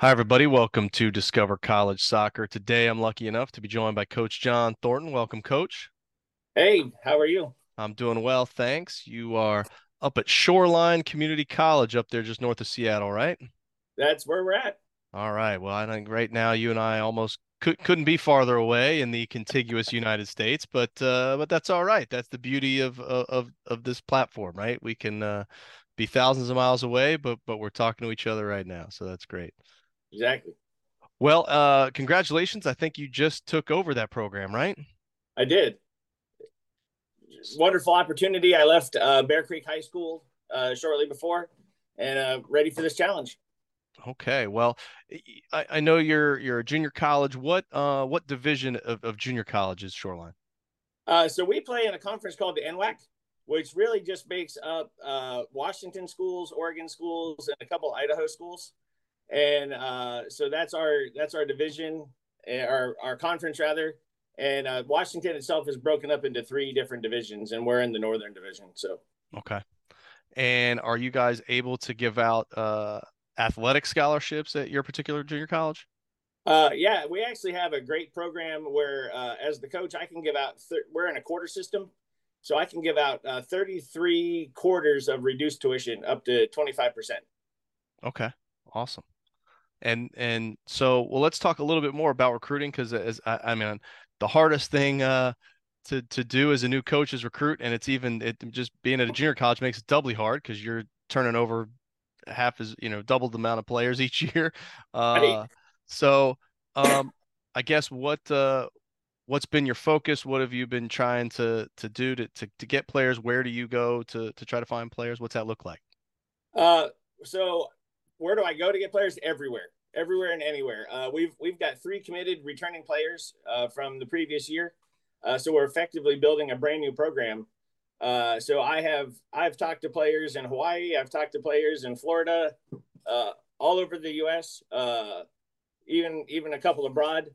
Hi, everybody. Welcome to Discover College Soccer. Today, I'm lucky enough to be joined by Coach John Thornton. Welcome, Coach. Hey, how are you? I'm doing well, thanks. You are up at Shoreline Community College up there just north of Seattle, right? That's where we're at. All right. Well, I think right now you and I almost could, couldn't be farther away in the contiguous United States, but uh, but that's all right. That's the beauty of of of this platform, right? We can uh, be thousands of miles away, but but we're talking to each other right now, so that's great. Exactly. Well, uh, congratulations. I think you just took over that program, right? I did. Wonderful opportunity. I left uh, Bear Creek High School uh, shortly before and uh, ready for this challenge. Okay. Well, I, I, know you're you're a junior college. What uh what division of, of junior college is Shoreline? Uh, so we play in a conference called the NWAC, which really just makes up uh, Washington schools, Oregon schools, and a couple Idaho schools and uh, so that's our that's our division, eh, our our conference rather. And uh, Washington itself is broken up into three different divisions, and we're in the Northern Division. So okay. And are you guys able to give out uh, athletic scholarships at your particular junior college? Uh, yeah, we actually have a great program where, uh, as the coach, I can give out. Th- we're in a quarter system, so I can give out uh, 33 quarters of reduced tuition up to 25 percent. Okay, awesome and and so well let's talk a little bit more about recruiting because as I, I, mean the hardest thing uh to to do as a new coach is recruit and it's even it just being at a junior college makes it doubly hard because you're turning over half as you know double the amount of players each year. Uh so um i guess what uh what's been your focus? What have you been trying to to do to to, to get players? Where do you go to to try to find players? What's that look like? Uh so where do I go to get players? Everywhere, everywhere and anywhere. Uh, we've we've got three committed returning players uh, from the previous year, uh, so we're effectively building a brand new program. Uh, so I have I've talked to players in Hawaii. I've talked to players in Florida, uh, all over the U.S. Uh, even even a couple abroad.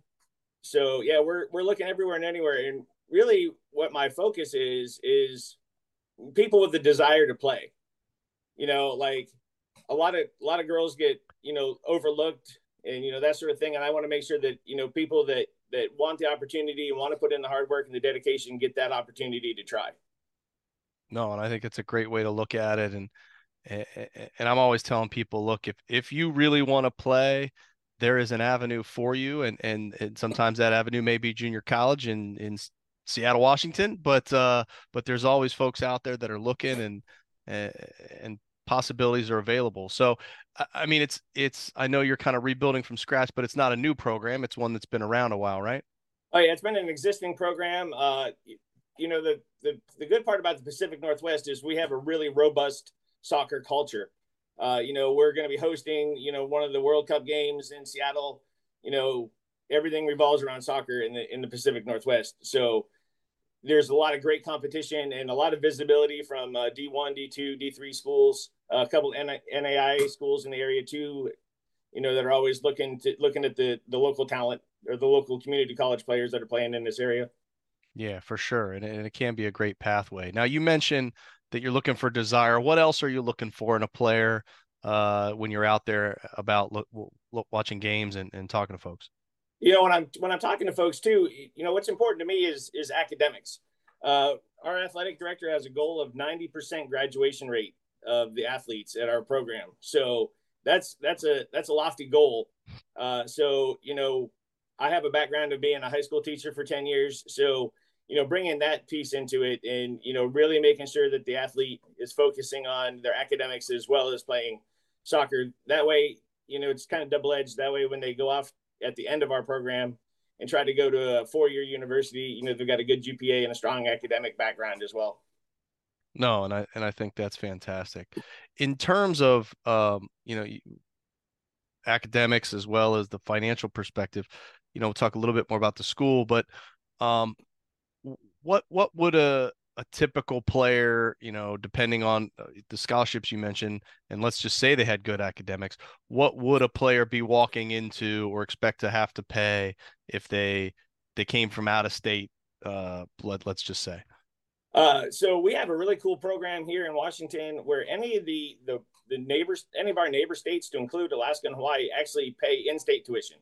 So yeah, we're we're looking everywhere and anywhere. And really, what my focus is is people with the desire to play. You know, like a lot of a lot of girls get you know overlooked and you know that sort of thing. And i want to make sure that you know people that that want the opportunity and want to put in the hard work and the dedication get that opportunity to try. No and i think it's a great way to look at it. And and i'm always telling people look if if you really want to play there is an avenue for you. And and, and sometimes that avenue may be junior college in in seattle washington but uh but there's always folks out there that are looking and and possibilities are available. So, I mean, it's it's. I know you're kind of rebuilding from scratch, but it's not a new program. It's one that's been around a while, right? Oh yeah, it's been an existing program. Uh, you know, the the the good part about the Pacific Northwest is we have a really robust soccer culture. Uh, you know, we're going to be hosting, you know, one of the World Cup games in Seattle. You know, everything revolves around soccer in the in the Pacific Northwest. So there's a lot of great competition and a lot of visibility from uh, D1, D2, D3 schools, uh, a couple NAIA schools in the area too. You know that are always looking to looking at the the local talent or the local community college players that are playing in this area. Yeah, for sure, and, and it can be a great pathway. Now you mentioned that you're looking for desire. What else are you looking for in a player uh, when you're out there about look, look, watching games and, and talking to folks? You know when i'm when i'm talking to folks too you know what's important to me is is academics uh, our athletic director has a goal of 90% graduation rate of the athletes at our program so that's that's a that's a lofty goal uh, so you know I have a background of being a high school teacher for 10 years. So, you know, bringing that piece into it and, you know, really making sure that the athlete is focusing on their academics as well as playing soccer. That way, you know, it's kind of double edged. That way, when they go off at the end of our program and try to go to a four year university, you know, they've got a good GPA and a strong academic background as well. No, and I and I think that's fantastic. In terms of um, you know, academics as well as the financial perspective, you know, we'll talk a little bit more about the school, but um, what what would a a typical player, you know, depending on uh, the scholarships you mentioned, and let's just say they had good academics, what would a player be walking into or expect to have to pay if they they came from out of state? Uh, let, let's just say. Uh, so we have a really cool program here in Washington where any of the the the neighbors, any of our neighbor states, to include Alaska and Hawaii, actually pay in-state tuition.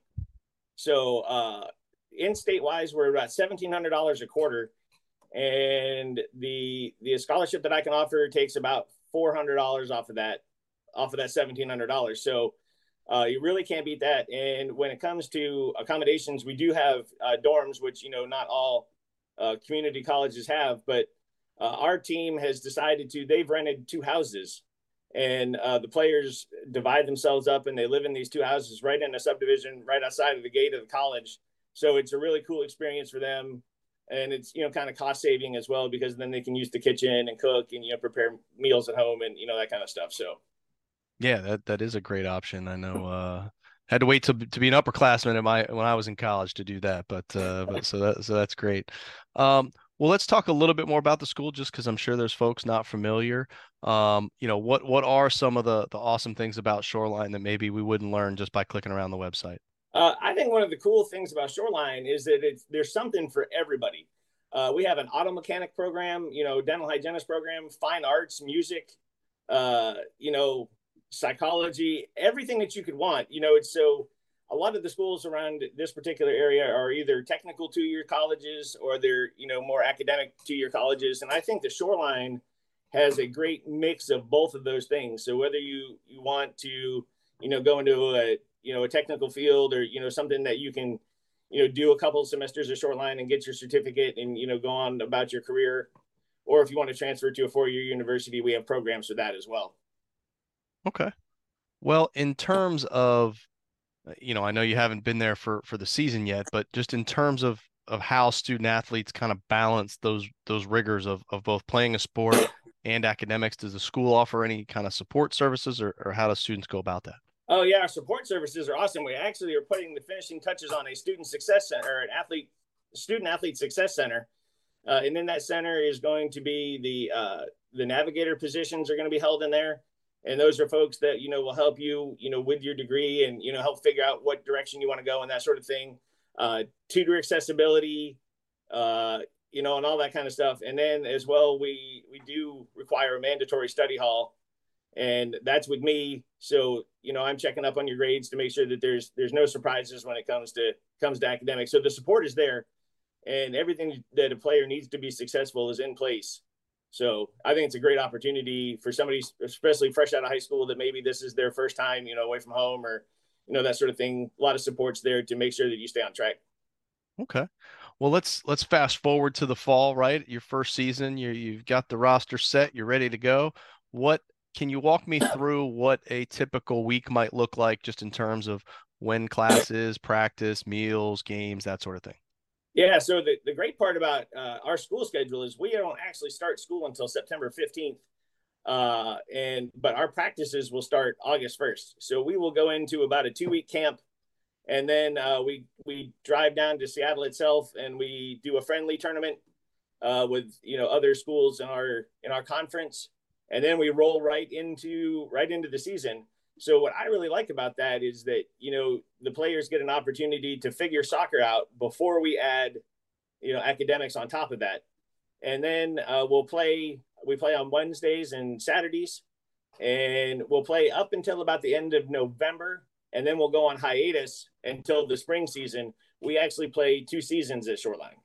So uh, in-state wise, we're about seventeen hundred dollars a quarter, and the the scholarship that I can offer takes about four hundred dollars off of that, off of that seventeen hundred dollars. So uh, you really can't beat that. And when it comes to accommodations, we do have uh, dorms, which you know not all uh, community colleges have, but uh, our team has decided to. They've rented two houses, and uh, the players divide themselves up, and they live in these two houses right in a subdivision right outside of the gate of the college. So it's a really cool experience for them, and it's you know kind of cost saving as well because then they can use the kitchen and cook and you know prepare meals at home and you know that kind of stuff. So. Yeah, that that is a great option. I know. Uh, had to wait to to be an upperclassman in my when I was in college to do that, but uh, but so that so that's great. Um, well, let's talk a little bit more about the school, just because I'm sure there's folks not familiar. Um, you know, what what are some of the the awesome things about Shoreline that maybe we wouldn't learn just by clicking around the website? Uh, I think one of the cool things about Shoreline is that there's something for everybody. Uh, we have an auto mechanic program, you know, dental hygienist program, fine arts, music, uh, you know, psychology, everything that you could want. You know, it's so a lot of the schools around this particular area are either technical two-year colleges or they're you know more academic two-year colleges and i think the shoreline has a great mix of both of those things so whether you you want to you know go into a you know a technical field or you know something that you can you know do a couple semesters of shoreline and get your certificate and you know go on about your career. Or if you want to transfer to a four-year university we have programs for that as well. Okay. Well in terms of you know, I know you haven't been there for for the season yet, but just in terms of of how student athletes kind of balance those those rigors of of both playing a sport and academics, does the school offer any kind of support services, or or how do students go about that? Oh yeah, our support services are awesome. We actually are putting the finishing touches on a student success center, an athlete student athlete success center, uh, and then that center is going to be the uh, the navigator positions are going to be held in there. And those are folks that you know will help you you know with your degree and you know help figure out what direction you want to go and that sort of thing. Uh, tutor accessibility uh, you know and all that kind of stuff. And then as well we we do require a mandatory study hall. And that's with me so you know i'm checking up on your grades to make sure that there's there's no surprises when it comes to comes to academics so the support is there and everything that a player needs to be successful is in place so I think it's a great opportunity for somebody, especially fresh out of high school, that maybe this is their first time, you know, away from home or, you know, that sort of thing. A lot of supports there to make sure that you stay on track. Okay. Well, let's let's fast forward to the fall, right? Your first season, you you've got the roster set, you're ready to go. What can you walk me through what a typical week might look like just in terms of when classes, practice, meals, games, that sort of thing? Yeah. So the, the great part about uh, our school schedule is we don't actually start school until September 15th. Uh, and but our practices will start August 1st. So we will go into about a two week camp and then uh, we we drive down to Seattle itself and we do a friendly tournament uh, with you know other schools in our in our conference and then we roll right into right into the season so what I really like about that is that you know the players get an opportunity to figure soccer out before we add you know academics on top of that, and then uh, we'll play. We play on Wednesdays and Saturdays, and we'll play up until about the end of November, and then we'll go on hiatus until the spring season. We actually play two seasons at Shoreline.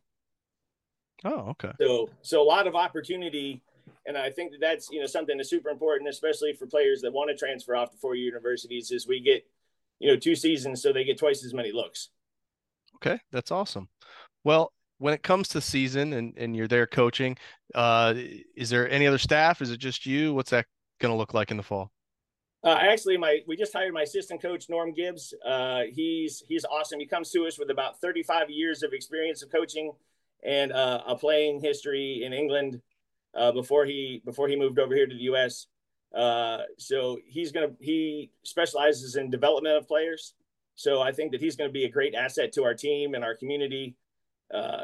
Oh, okay. So so a lot of opportunity and I think that that's you know something that's super important, especially for players that want to transfer off to four-year universities. Is we get you know two seasons, so they get twice as many looks. Okay, that's awesome. Well, when it comes to season and, and you're there coaching, uh, is there any other staff? Is it just you? What's that going to look like in the fall? Uh, actually, my we just hired my assistant coach Norm Gibbs. Uh, he's he's awesome. He comes to us with about 35 years of experience of coaching and uh, a playing history in England uh, before he before he moved over here to the U.S. Uh, so he's gonna he specializes in development of players. So I think that he's going to be a great asset to our team and our community, uh,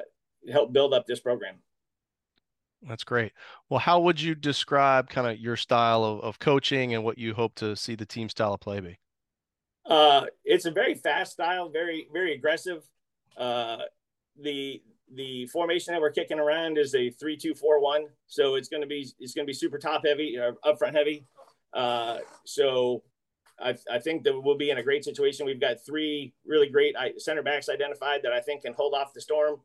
help build up this program. That's great. Well, how would you describe kind of your style of, of coaching and what you hope to see the team style of play be? Uh, it's a very fast style, very very aggressive. Uh, the the formation that we're kicking around is a three two four one, so it's going to be it's going to be super top heavy, uh, up front heavy. Uh, so I, I think that we'll be in a great situation. We've got three really great center backs identified that I think can hold off the storm,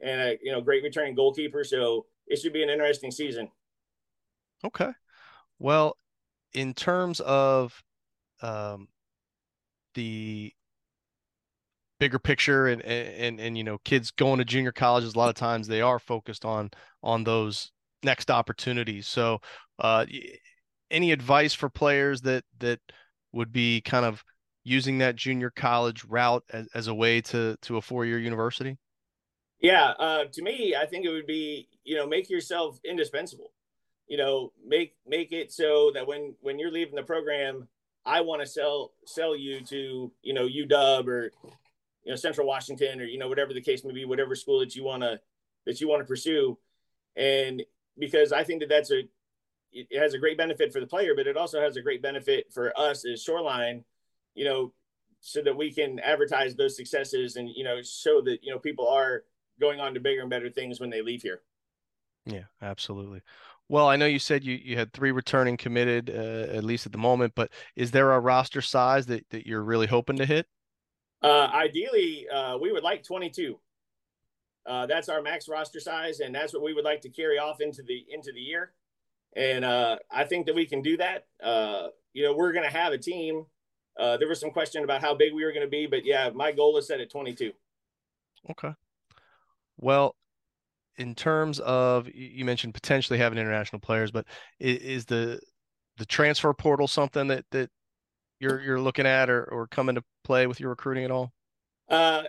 and a you know great returning goalkeeper. So it should be an interesting season. Okay. Well, in terms of um, the bigger picture and, and and you know kids going to junior colleges a lot of times they are focused on on those next opportunities so uh, any advice for players that that would be kind of using that junior college route as, as a way to to a four-year university yeah, uh, to me, I think it would be you know make yourself indispensable. You know, make make it so that when when you're leaving the program, I want to sell sell you to you know UW or you know Central Washington or you know whatever the case may be, whatever school that you want to that you want to pursue, and because I think that that's a it has a great benefit for the player, but it also has a great benefit for us as Shoreline, you know, so that we can advertise those successes and you know show that you know people are going on to bigger and better things when they leave here. Yeah, absolutely. Well, I know you said you, you had three returning committed, uh, at least at the moment, but is there a roster size that, that you're really hoping to hit? Uh, ideally, uh, we would like 22. Uh, that's our max roster size, and that's what we would like to carry off into the into the year. And uh, I think that we can do that. Uh, you know, we're going to have a team. Uh, there was some question about how big we were going to be, but yeah, my goal is set at 22. Okay. Well, in terms of you mentioned potentially having international players, but is, the the transfer portal something that that you're you're looking at or or coming to play with your recruiting at all? Uh,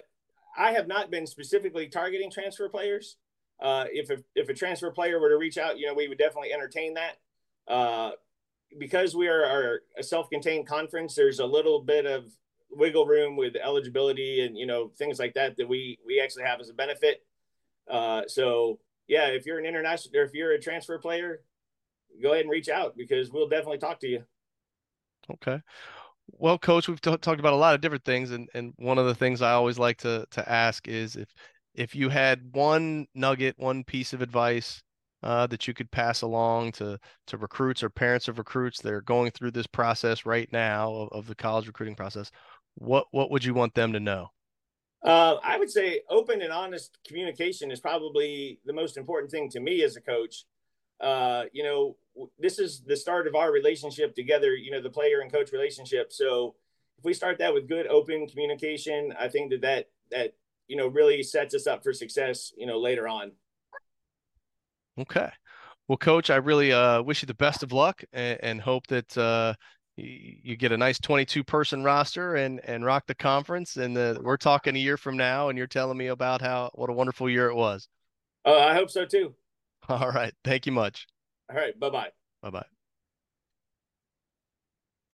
I have not been specifically targeting transfer players. Uh, if a, if a transfer player were to reach out, you know, we would definitely entertain that. Uh, because we are, are a self-contained conference, there's a little bit of wiggle room with eligibility and you know things like that that we we actually have as a benefit. Uh, so yeah, if you're an international or if you're a transfer player, go ahead and reach out because we'll definitely talk to you. Okay. Well, coach, we've t- talked about a lot of different things, and, and one of the things I always like to to ask is if if you had one nugget, one piece of advice uh, that you could pass along to to recruits or parents of recruits that are going through this process right now of, of the college recruiting process, what what would you want them to know? Uh, I would say open and honest communication is probably the most important thing to me as a coach. Uh, you know, this is the start of our relationship together, you know, the player and coach relationship. So if we start that with good, open communication, I think that that, that, you know, really sets us up for success, you know, later on. Okay. Well, coach, I really uh, wish you the best of luck and, and hope that uh, you get a nice 22 person roster and and rock the conference and the, we're talking a year from now and you're telling me about how what a wonderful year it was uh, i hope so too all right. Thank you much. All right. Bye-bye. Bye-bye